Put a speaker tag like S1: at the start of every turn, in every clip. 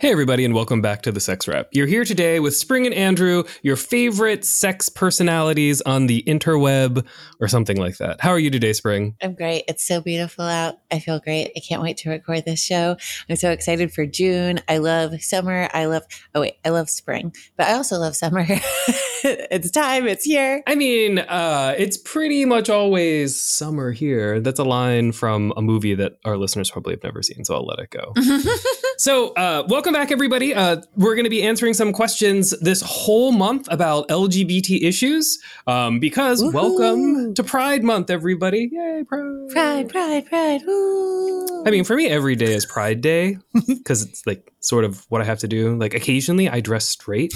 S1: Hey, everybody, and welcome back to the Sex Wrap. You're here today with Spring and Andrew, your favorite sex personalities on the interweb or something like that. How are you today, Spring?
S2: I'm great. It's so beautiful out. I feel great. I can't wait to record this show. I'm so excited for June. I love summer. I love, oh, wait, I love spring, but I also love summer. it's time. It's here.
S1: I mean, uh, it's pretty much always summer here. That's a line from a movie that our listeners probably have never seen, so I'll let it go. so, uh, welcome back, everybody. Uh, we're going to be answering some questions this whole month about LGBT issues um, because
S2: Woohoo.
S1: welcome to Pride Month, everybody. Yay, Pride.
S2: Pride, pride, pride. Woo.
S1: I mean, for me, every day is Pride Day because it's like sort of what I have to do. Like, occasionally I dress straight.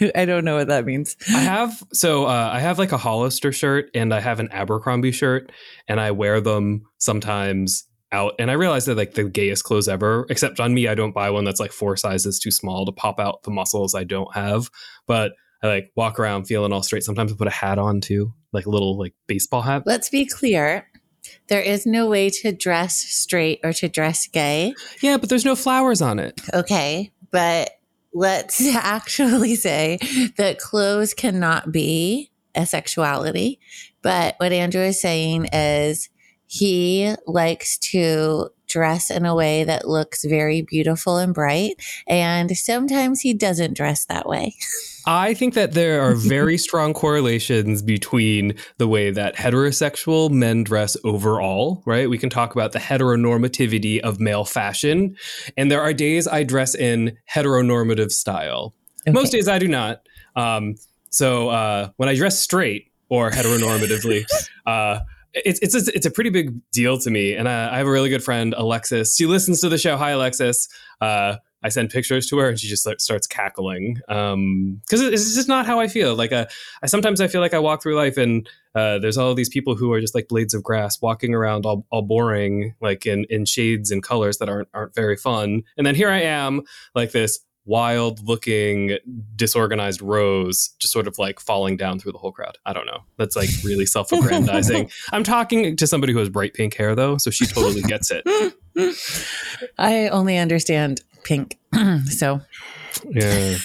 S2: I don't know what that means.
S1: I have so uh, I have like a Hollister shirt and I have an Abercrombie shirt, and I wear them sometimes out. And I realize they're like the gayest clothes ever. Except on me, I don't buy one that's like four sizes too small to pop out the muscles I don't have. But I like walk around feeling all straight. Sometimes I put a hat on too, like a little like baseball hat.
S2: Let's be clear. There is no way to dress straight or to dress gay.
S1: Yeah, but there's no flowers on it.
S2: Okay. But let's actually say that clothes cannot be a sexuality. But what Andrew is saying is he likes to dress in a way that looks very beautiful and bright. And sometimes he doesn't dress that way.
S1: I think that there are very strong correlations between the way that heterosexual men dress overall, right? We can talk about the heteronormativity of male fashion. And there are days I dress in heteronormative style.
S2: Okay.
S1: Most days I do not. Um, so uh, when I dress straight or heteronormatively, uh, it's it's a, it's a pretty big deal to me. And I, I have a really good friend, Alexis. She listens to the show. Hi, Alexis. Uh, I send pictures to her, and she just like, starts cackling because um, it's just not how I feel. Like uh, I sometimes I feel like I walk through life, and uh, there's all these people who are just like blades of grass walking around all, all boring, like in in shades and colors that aren't aren't very fun. And then here I am, like this wild looking disorganized rose just sort of like falling down through the whole crowd. I don't know. That's like really self-aggrandizing. I'm talking to somebody who has bright pink hair though so she totally gets it.
S2: I only understand pink. so.
S1: Yeah.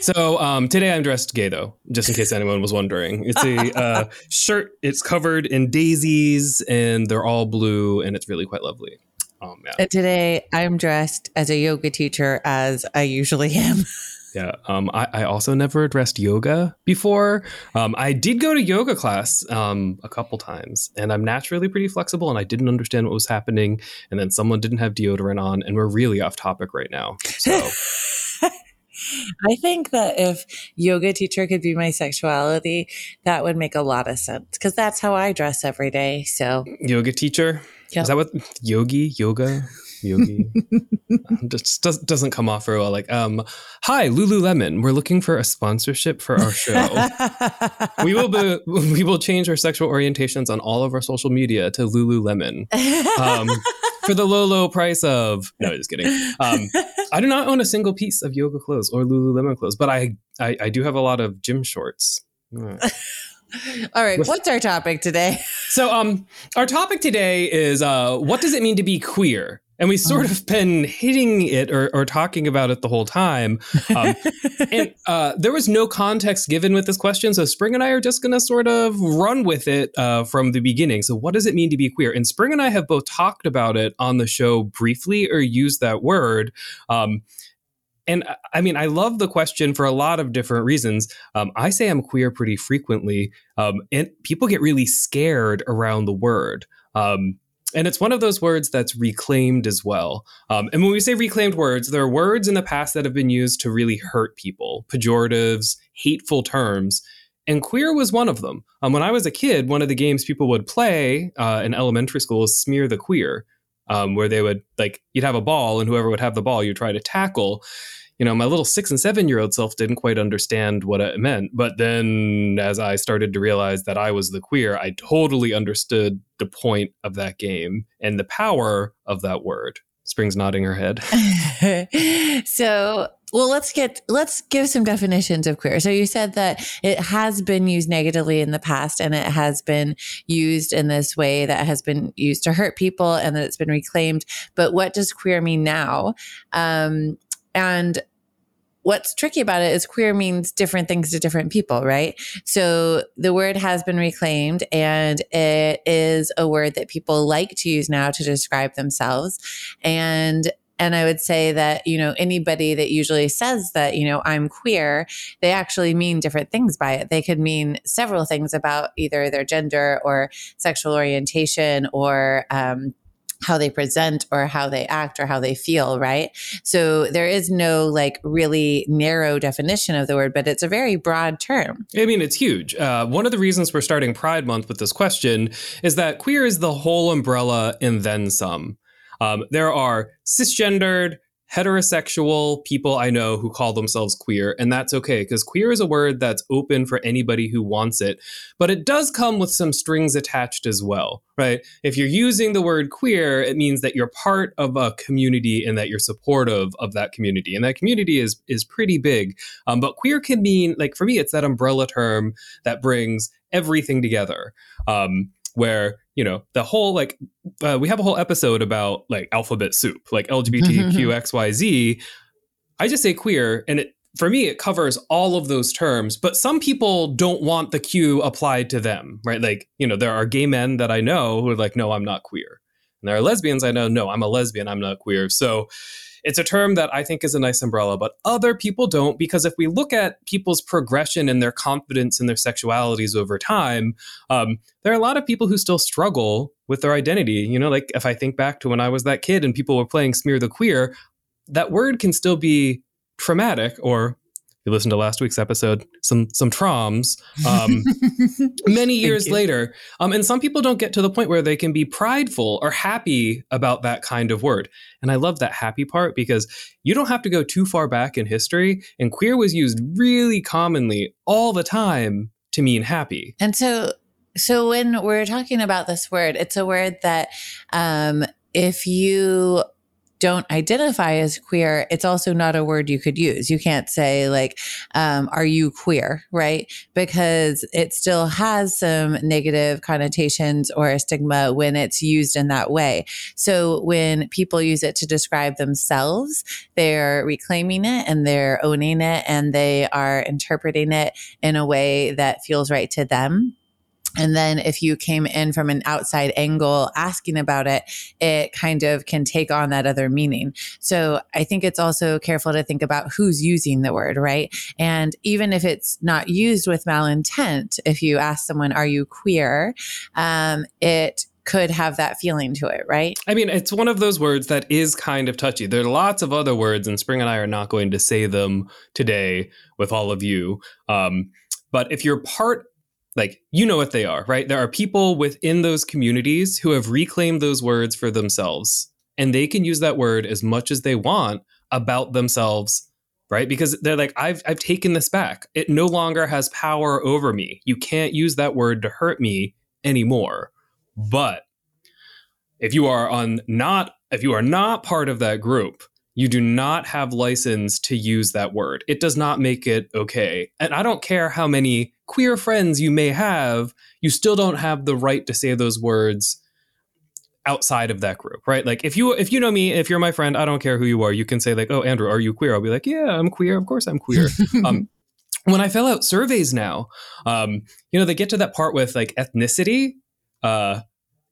S1: So um, today i'm dressed gay though just in case anyone was wondering. It's a uh, shirt. It's covered in daisies and they're all blue and it's really quite lovely oh man
S2: uh, today I'm dressed as a yoga teacher as I usually am.
S1: Yeah. Um, I, I also never addressed yoga before. Um, I did go to yoga class um, a couple times, and I'm naturally pretty flexible, and I didn't understand what was happening. And then someone didn't have deodorant on, and we're really off topic right now. So.
S2: I think that if yoga teacher could be my sexuality, that would make a lot of sense because that's how I dress every day. So
S1: yoga teacher.
S2: Yep.
S1: Is that what yogi yoga yogi just does, doesn't come off very well? Like, um, hi Lululemon, we're looking for a sponsorship for our show. we will be we will change our sexual orientations on all of our social media to Lululemon. Um, for the low, low price of no, just kidding. Um, I do not own a single piece of yoga clothes or Lululemon clothes, but I I, I do have a lot of gym shorts. Mm.
S2: All right, what's our topic today?
S1: So, um, our topic today is uh, what does it mean to be queer? And we've sort of been hitting it or, or talking about it the whole time. Um, and uh, there was no context given with this question. So Spring and I are just going to sort of run with it uh, from the beginning. So, what does it mean to be queer? And Spring and I have both talked about it on the show briefly or used that word. Um, and I mean, I love the question for a lot of different reasons. Um, I say I'm queer pretty frequently, um, and people get really scared around the word. Um, and it's one of those words that's reclaimed as well. Um, and when we say reclaimed words, there are words in the past that have been used to really hurt people, pejoratives, hateful terms. And queer was one of them. Um, when I was a kid, one of the games people would play uh, in elementary school is Smear the Queer, um, where they would, like, you'd have a ball, and whoever would have the ball, you try to tackle you know, my little six and seven year old self didn't quite understand what it meant. But then as I started to realize that I was the queer, I totally understood the point of that game and the power of that word. Spring's nodding her head.
S2: so well let's get let's give some definitions of queer. So you said that it has been used negatively in the past and it has been used in this way that has been used to hurt people and that it's been reclaimed. But what does queer mean now? Um, and what's tricky about it is queer means different things to different people, right? So the word has been reclaimed and it is a word that people like to use now to describe themselves. And and I would say that, you know, anybody that usually says that, you know, I'm queer, they actually mean different things by it. They could mean several things about either their gender or sexual orientation or, um, how they present or how they act or how they feel, right? So there is no like really narrow definition of the word, but it's a very broad term.
S1: I mean, it's huge. Uh, one of the reasons we're starting Pride Month with this question is that queer is the whole umbrella and then some. Um, there are cisgendered, heterosexual people I know who call themselves queer, and that's okay because queer is a word that's open for anybody who wants it. But it does come with some strings attached as well, right? If you're using the word queer, it means that you're part of a community and that you're supportive of that community, and that community is is pretty big. Um, but queer can mean like for me, it's that umbrella term that brings everything together. Um, where you know the whole like uh, we have a whole episode about like alphabet soup like lgbtqxyz i just say queer and it for me it covers all of those terms but some people don't want the q applied to them right? Like you know there are gay men that i know who are like no i'm not queer. And there are lesbians i know no i'm a lesbian i'm not queer. So it's a term that I think is a nice umbrella, but other people don't because if we look at people's progression and their confidence in their sexualities over time, um, there are a lot of people who still struggle with their identity. You know, like if I think back to when I was that kid and people were playing Smear the Queer, that word can still be traumatic or you listened to last week's episode, some some troms, um, many years later. Um, and some people don't get to the point where they can be prideful or happy about that kind of word. And I love that happy part because you don't have to go too far back in history. And queer was used really commonly all the time to mean happy.
S2: And so so when we're talking about this word, it's a word that um, if you don't identify as queer, it's also not a word you could use. You can't say like, um, "Are you queer?" Right? Because it still has some negative connotations or a stigma when it's used in that way. So when people use it to describe themselves, they're reclaiming it and they're owning it and they are interpreting it in a way that feels right to them. And then if you came in from an outside angle asking about it, it kind of can take on that other meaning. So I think it's also careful to think about who's using the word, right? And even if it's not used with malintent, if you ask someone, are you queer? Um, it could have that feeling to it, right?
S1: I mean, it's one of those words that is kind of touchy. There are lots of other words, and Spring and I are not going to say them today with all of you. Um, but if you're part like you know what they are, right? There are people within those communities who have reclaimed those words for themselves and they can use that word as much as they want about themselves, right? Because they're like I've I've taken this back. It no longer has power over me. You can't use that word to hurt me anymore. But if you are on not if you are not part of that group, you do not have license to use that word. It does not make it okay. And I don't care how many queer friends you may have, you still don't have the right to say those words outside of that group, right? Like if you if you know me, if you're my friend, I don't care who you are. You can say like, "Oh, Andrew, are you queer?" I'll be like, "Yeah, I'm queer. Of course, I'm queer." um, when I fill out surveys now, um, you know, they get to that part with like ethnicity. Uh,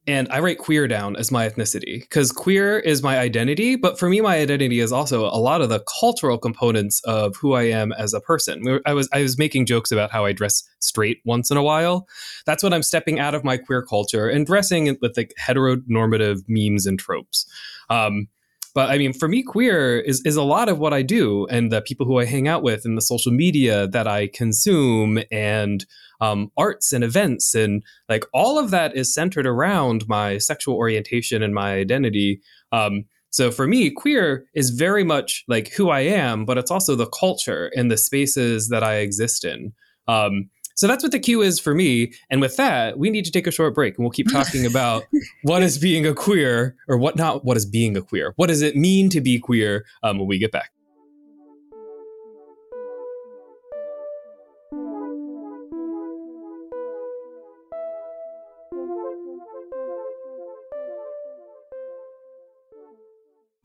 S1: and I write queer down as my ethnicity because queer is my identity. But for me, my identity is also a lot of the cultural components of who I am as a person. I was I was making jokes about how I dress straight once in a while. That's when I'm stepping out of my queer culture and dressing with like heteronormative memes and tropes. Um, but I mean, for me, queer is is a lot of what I do, and the people who I hang out with, and the social media that I consume, and um, arts and events and like all of that is centered around my sexual orientation and my identity. Um, so for me queer is very much like who i am but it's also the culture and the spaces that i exist in. Um, So that's what the Q is for me. And with that, we need to take a short break and we'll keep talking about what is being a queer or what not what is being a queer. What does it mean to be queer um, when we get back?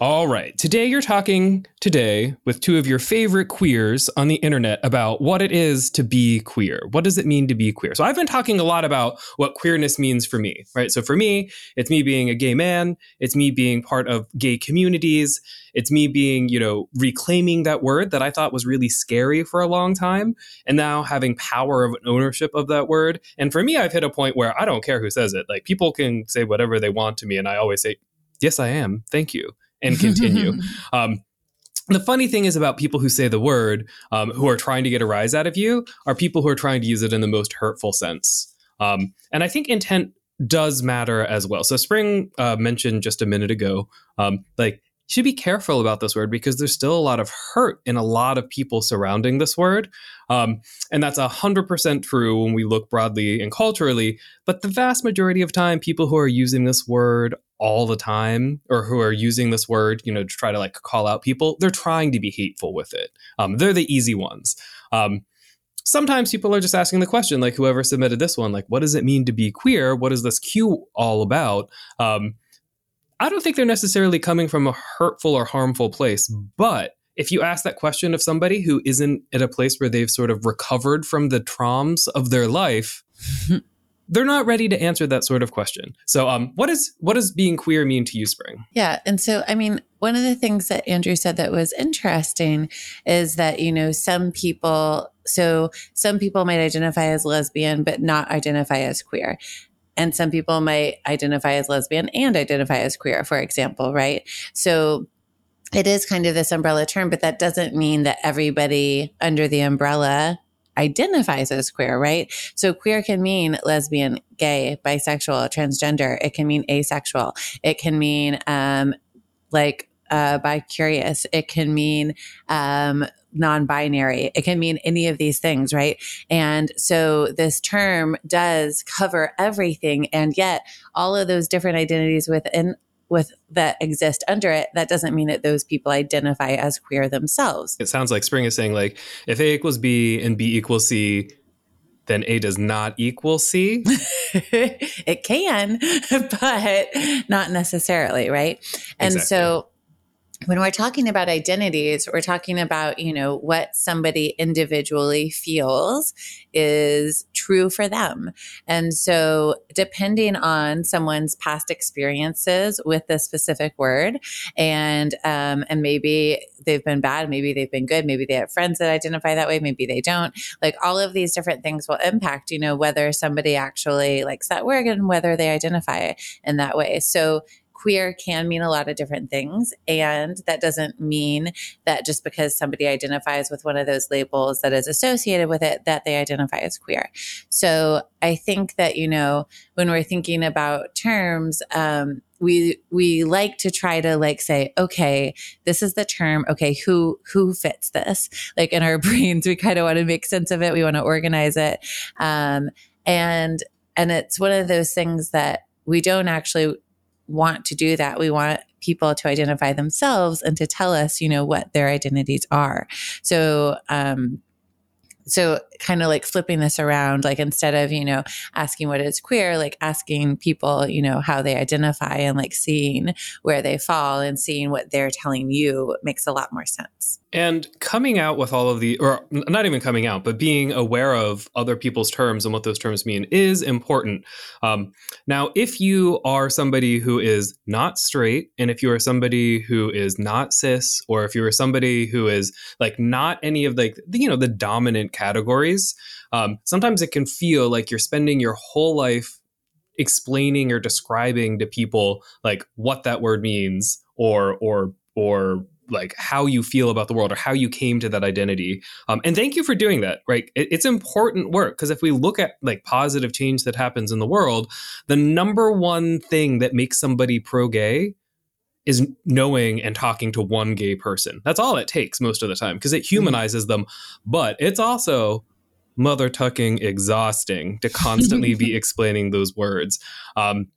S1: All right. Today you're talking today with two of your favorite queers on the internet about what it is to be queer. What does it mean to be queer? So I've been talking a lot about what queerness means for me, right? So for me, it's me being a gay man, it's me being part of gay communities, it's me being, you know, reclaiming that word that I thought was really scary for a long time and now having power of ownership of that word. And for me, I've hit a point where I don't care who says it. Like people can say whatever they want to me and I always say, "Yes, I am. Thank you." And continue. um, the funny thing is about people who say the word, um, who are trying to get a rise out of you, are people who are trying to use it in the most hurtful sense. Um, and I think intent does matter as well. So Spring uh, mentioned just a minute ago, um, like should be careful about this word because there's still a lot of hurt in a lot of people surrounding this word. Um, and that's 100% true when we look broadly and culturally. But the vast majority of time, people who are using this word all the time or who are using this word, you know, to try to like call out people, they're trying to be hateful with it. Um, they're the easy ones. Um, sometimes people are just asking the question, like whoever submitted this one, like, what does it mean to be queer? What is this Q all about? Um, I don't think they're necessarily coming from a hurtful or harmful place, but if you ask that question of somebody who isn't at a place where they've sort of recovered from the traumas of their life, they're not ready to answer that sort of question. So, um, what is what does being queer mean to you, Spring?
S2: Yeah, and so I mean, one of the things that Andrew said that was interesting is that you know some people, so some people might identify as lesbian but not identify as queer, and some people might identify as lesbian and identify as queer, for example, right? So it is kind of this umbrella term, but that doesn't mean that everybody under the umbrella identifies as queer, right? So queer can mean lesbian, gay, bisexual, transgender. It can mean asexual. It can mean um, like uh, bi curious. It can mean um, non binary. It can mean any of these things, right? And so this term does cover everything. And yet, all of those different identities within with that exist under it that doesn't mean that those people identify as queer themselves
S1: it sounds like spring is saying like if a equals b and b equals c then a does not equal c
S2: it can but not necessarily right and exactly. so when we're talking about identities, we're talking about, you know, what somebody individually feels is true for them. And so depending on someone's past experiences with this specific word and um, and maybe they've been bad, maybe they've been good, maybe they have friends that identify that way, maybe they don't. Like all of these different things will impact, you know, whether somebody actually likes that word and whether they identify in that way. So queer can mean a lot of different things. And that doesn't mean that just because somebody identifies with one of those labels that is associated with it, that they identify as queer. So I think that, you know, when we're thinking about terms, um, we we like to try to like say okay this is the term okay who who fits this like in our brains we kind of want to make sense of it we want to organize it um, and and it's one of those things that we don't actually want to do that. We want people to identify themselves and to tell us, you know, what their identities are. So, um, so kind of like flipping this around like instead of you know asking what is queer like asking people you know how they identify and like seeing where they fall and seeing what they're telling you makes a lot more sense
S1: and coming out with all of the, or not even coming out, but being aware of other people's terms and what those terms mean is important. Um, now, if you are somebody who is not straight, and if you are somebody who is not cis, or if you are somebody who is like not any of like you know the dominant categories, um, sometimes it can feel like you're spending your whole life explaining or describing to people like what that word means or or or like how you feel about the world or how you came to that identity. Um, and thank you for doing that. Right, it, it's important work because if we look at like positive change that happens in the world, the number one thing that makes somebody pro-gay is knowing and talking to one gay person. That's all it takes most of the time because it mm-hmm. humanizes them. But it's also mother tucking exhausting to constantly be explaining those words. Um,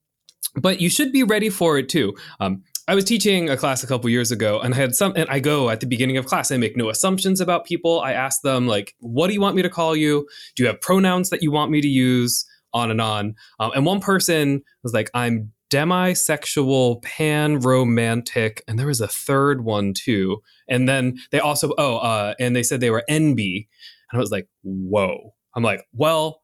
S1: but you should be ready for it too. Um, I was teaching a class a couple years ago and I had some and I go at the beginning of class I make no assumptions about people. I ask them like what do you want me to call you? Do you have pronouns that you want me to use? On and on. Um, and one person was like I'm demisexual, pan romantic, and there was a third one too. And then they also oh uh and they said they were NB. And I was like, "Whoa." I'm like, "Well,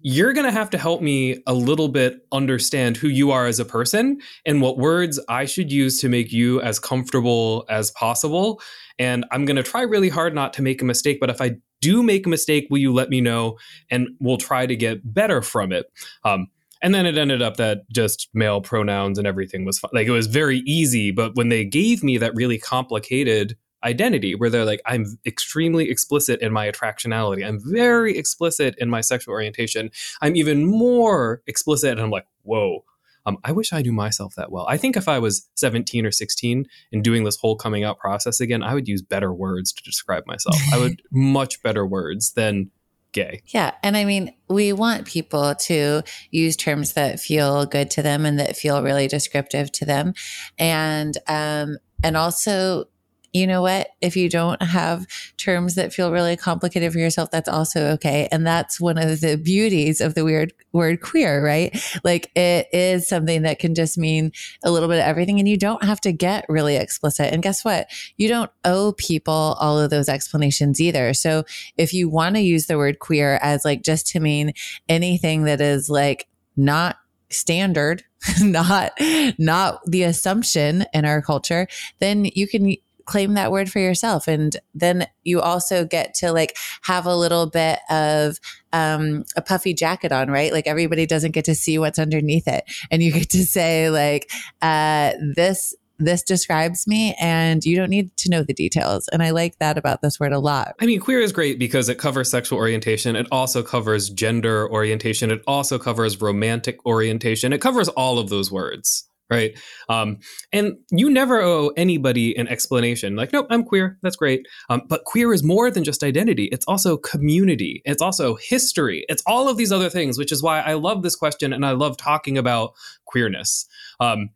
S1: you're going to have to help me a little bit understand who you are as a person and what words I should use to make you as comfortable as possible. And I'm going to try really hard not to make a mistake, but if I do make a mistake, will you let me know and we'll try to get better from it? Um, and then it ended up that just male pronouns and everything was fine. Like it was very easy. But when they gave me that really complicated identity where they're like i'm extremely explicit in my attractionality. I'm very explicit in my sexual orientation. I'm even more explicit and i'm like whoa. Um, i wish i knew myself that well. I think if i was 17 or 16 and doing this whole coming out process again i would use better words to describe myself. I would much better words than gay.
S2: Yeah and i mean we want people to use terms that feel good to them and that feel really descriptive to them. And um and also you know what? If you don't have terms that feel really complicated for yourself, that's also okay. And that's one of the beauties of the weird word queer, right? Like it is something that can just mean a little bit of everything and you don't have to get really explicit. And guess what? You don't owe people all of those explanations either. So if you want to use the word queer as like just to mean anything that is like not standard not not the assumption in our culture then you can claim that word for yourself. And then you also get to like have a little bit of um, a puffy jacket on, right? Like everybody doesn't get to see what's underneath it. And you get to say, like, uh, this this describes me and you don't need to know the details. And I like that about this word a lot.
S1: I mean, queer is great because it covers sexual orientation. It also covers gender orientation. It also covers romantic orientation. It covers all of those words right? Um, and you never owe anybody an explanation. Like, nope, I'm queer. That's great. Um, but queer is more than just identity. It's also community. It's also history. It's all of these other things, which is why I love this question and I love talking about queerness. Um,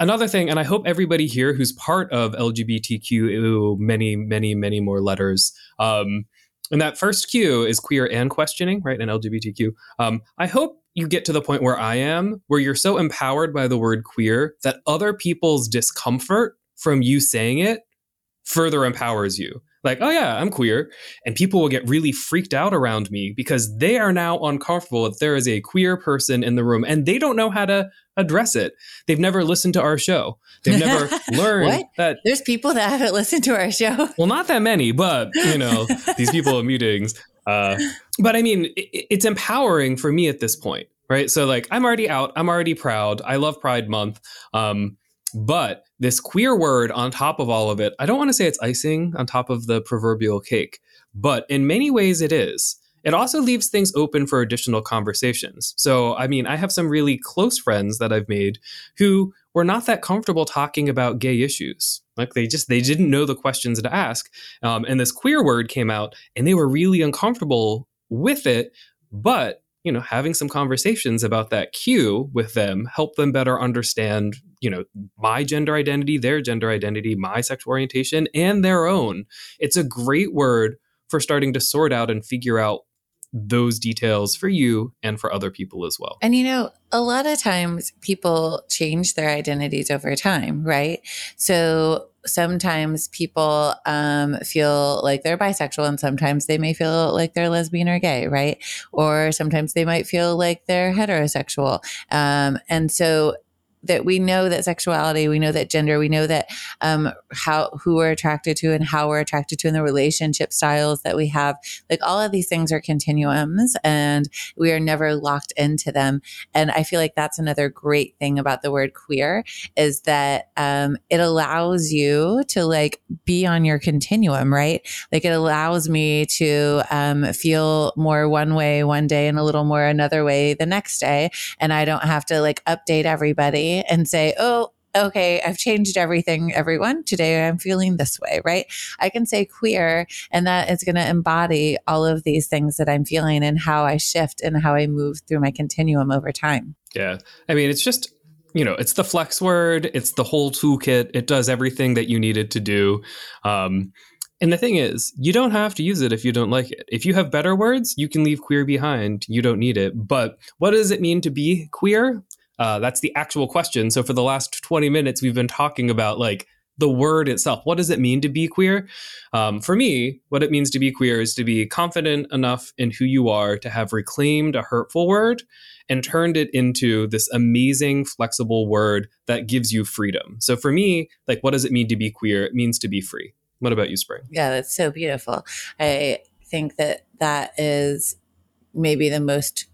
S1: another thing, and I hope everybody here who's part of LGBTQ, many, many, many more letters. Um, and that first Q is queer and questioning, right? And LGBTQ. Um, I hope you get to the point where I am, where you're so empowered by the word queer that other people's discomfort from you saying it further empowers you. Like, oh yeah, I'm queer. And people will get really freaked out around me because they are now uncomfortable if there is a queer person in the room and they don't know how to address it. They've never listened to our show. They've never learned that
S2: there's people that haven't listened to our show.
S1: Well, not that many, but you know, these people in meetings uh, but I mean, it, it's empowering for me at this point, right? So like, I'm already out. I'm already proud. I love Pride Month. Um, but this queer word on top of all of it, I don't want to say it's icing on top of the proverbial cake, but in many ways it is. It also leaves things open for additional conversations. So, I mean, I have some really close friends that I've made who were not that comfortable talking about gay issues. Like they just they didn't know the questions to ask, um, and this queer word came out, and they were really uncomfortable with it. But you know, having some conversations about that Q with them help them better understand, you know, my gender identity, their gender identity, my sexual orientation, and their own. It's a great word for starting to sort out and figure out those details for you and for other people as well.
S2: And you know, a lot of times people change their identities over time, right? So sometimes people um, feel like they're bisexual and sometimes they may feel like they're lesbian or gay, right? Or sometimes they might feel like they're heterosexual. Um, and so that we know that sexuality, we know that gender, we know that um, how who we're attracted to and how we're attracted to, and the relationship styles that we have. Like all of these things are continuums, and we are never locked into them. And I feel like that's another great thing about the word queer is that um, it allows you to like be on your continuum, right? Like it allows me to um, feel more one way one day and a little more another way the next day, and I don't have to like update everybody and say, oh, okay, I've changed everything, everyone. Today I'm feeling this way, right? I can say queer, and that is going to embody all of these things that I'm feeling and how I shift and how I move through my continuum over time.
S1: Yeah. I mean, it's just, you know, it's the flex word, it's the whole toolkit. It does everything that you needed to do. Um, and the thing is, you don't have to use it if you don't like it. If you have better words, you can leave queer behind. You don't need it. But what does it mean to be queer? Uh, that's the actual question. So for the last 20 minutes, we've been talking about like the word itself. What does it mean to be queer? Um, for me, what it means to be queer is to be confident enough in who you are to have reclaimed a hurtful word and turned it into this amazing, flexible word that gives you freedom. So for me, like, what does it mean to be queer? It means to be free. What about you, Spring?
S2: Yeah, that's so beautiful. I think that that is maybe the most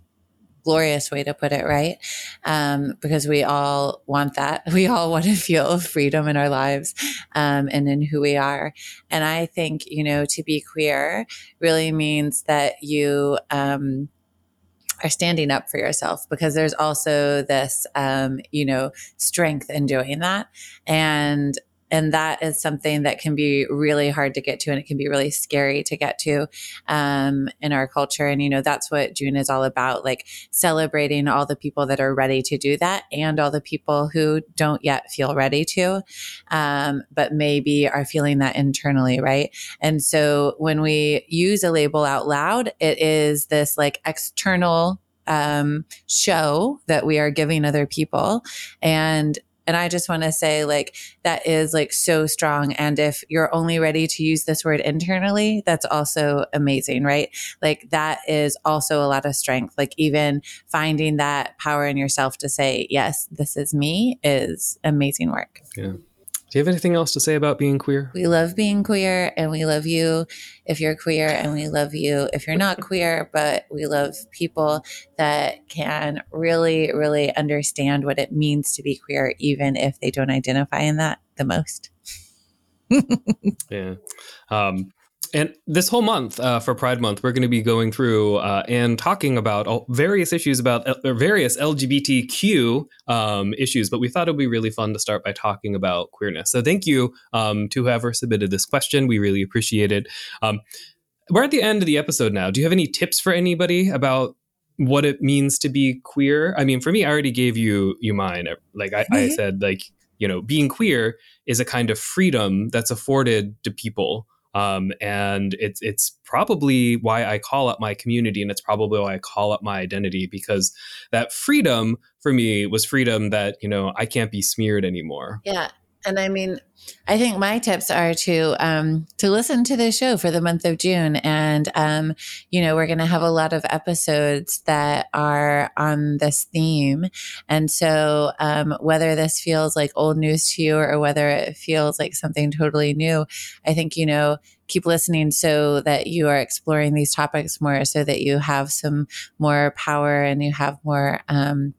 S2: glorious way to put it, right? Um, because we all want that. We all want to feel freedom in our lives um, and in who we are. And I think, you know, to be queer really means that you, um, are standing up for yourself because there's also this um, you know strength in doing that and and that is something that can be really hard to get to and it can be really scary to get to um, in our culture. And you know that's what june is all about like celebrating all the people that are ready to do that and all the people who don't yet feel ready to um, but maybe are feeling that internally right? And so when we use a label out loud it is this like external um, show that we are giving other people. And and I just want to say, like, that is like so strong. And if you're only ready to use this word internally, that's also amazing, right? Like, that is also a lot of strength. Like, even finding that power in yourself to say, yes, this is me is amazing work.
S1: Yeah. Do you have anything else to say about being queer?
S2: We love being queer and we love you if you're queer and we love you if you're not queer, but we love people that can really, really understand what it means to be queer, even if they don't identify in that the most.
S1: yeah. Um, and this whole month uh, for Pride Month, we're going to be going through uh, and talking about various issues about uh, various LGBTQ um, issues. But we thought it would be really fun to start by talking about queerness. So thank you um, to whoever submitted this question. We really appreciate it. Um, we're at the end of the episode now. Do you have any tips for anybody about what it means to be queer? I mean, for me, I already gave you you mine. Like I, I said, like you know, being queer is a kind of freedom that's afforded to people um, and it's it's probably why I call up my community, and it's probably why I call up my identity because that freedom for me was freedom that you know I can't be smeared anymore.
S2: Yeah, and I mean, I think my tips are to um, to listen to the show for the month of June, and um, you know we're going to have a lot of episodes that are on this theme, and so um, whether this feels like old news to you or whether it feels like something totally new, I think you know keep listening so that you are exploring these topics more, so that you have some more power and you have more um,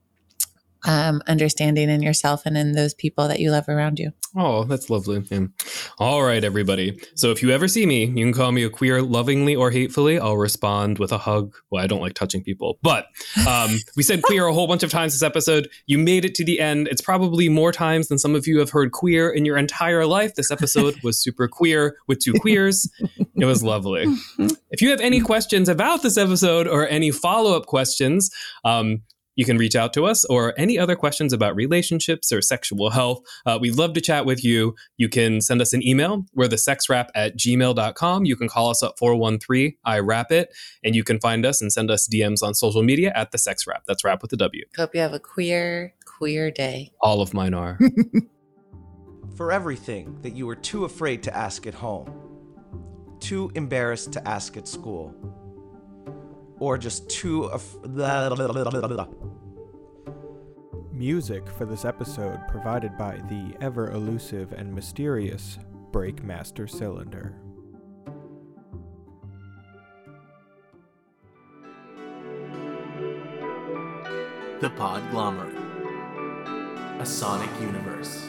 S2: um, understanding in yourself and in those people that you love around you.
S1: Oh, that's lovely. Yeah. All right, everybody. So if you ever see me, you can call me a queer lovingly or hatefully. I'll respond with a hug. Well, I don't like touching people, but um, we said queer a whole bunch of times this episode. You made it to the end. It's probably more times than some of you have heard queer in your entire life. This episode was super queer with two queers. It was lovely. If you have any questions about this episode or any follow up questions, um, you can reach out to us or any other questions about relationships or sexual health. Uh, we'd love to chat with you. You can send us an email. We're the sexwrap at gmail.com. You can call us at 413 I wrap it. And you can find us and send us DMs on social media at the sex wrap. That's wrap with a W.
S2: Hope you have a queer, queer day.
S1: All of mine are.
S3: For everything that you were too afraid to ask at home, too embarrassed to ask at school or just too. Af-
S4: Music for this episode provided by the ever elusive and mysterious Breakmaster Cylinder.
S5: The Podglomerate. A sonic universe.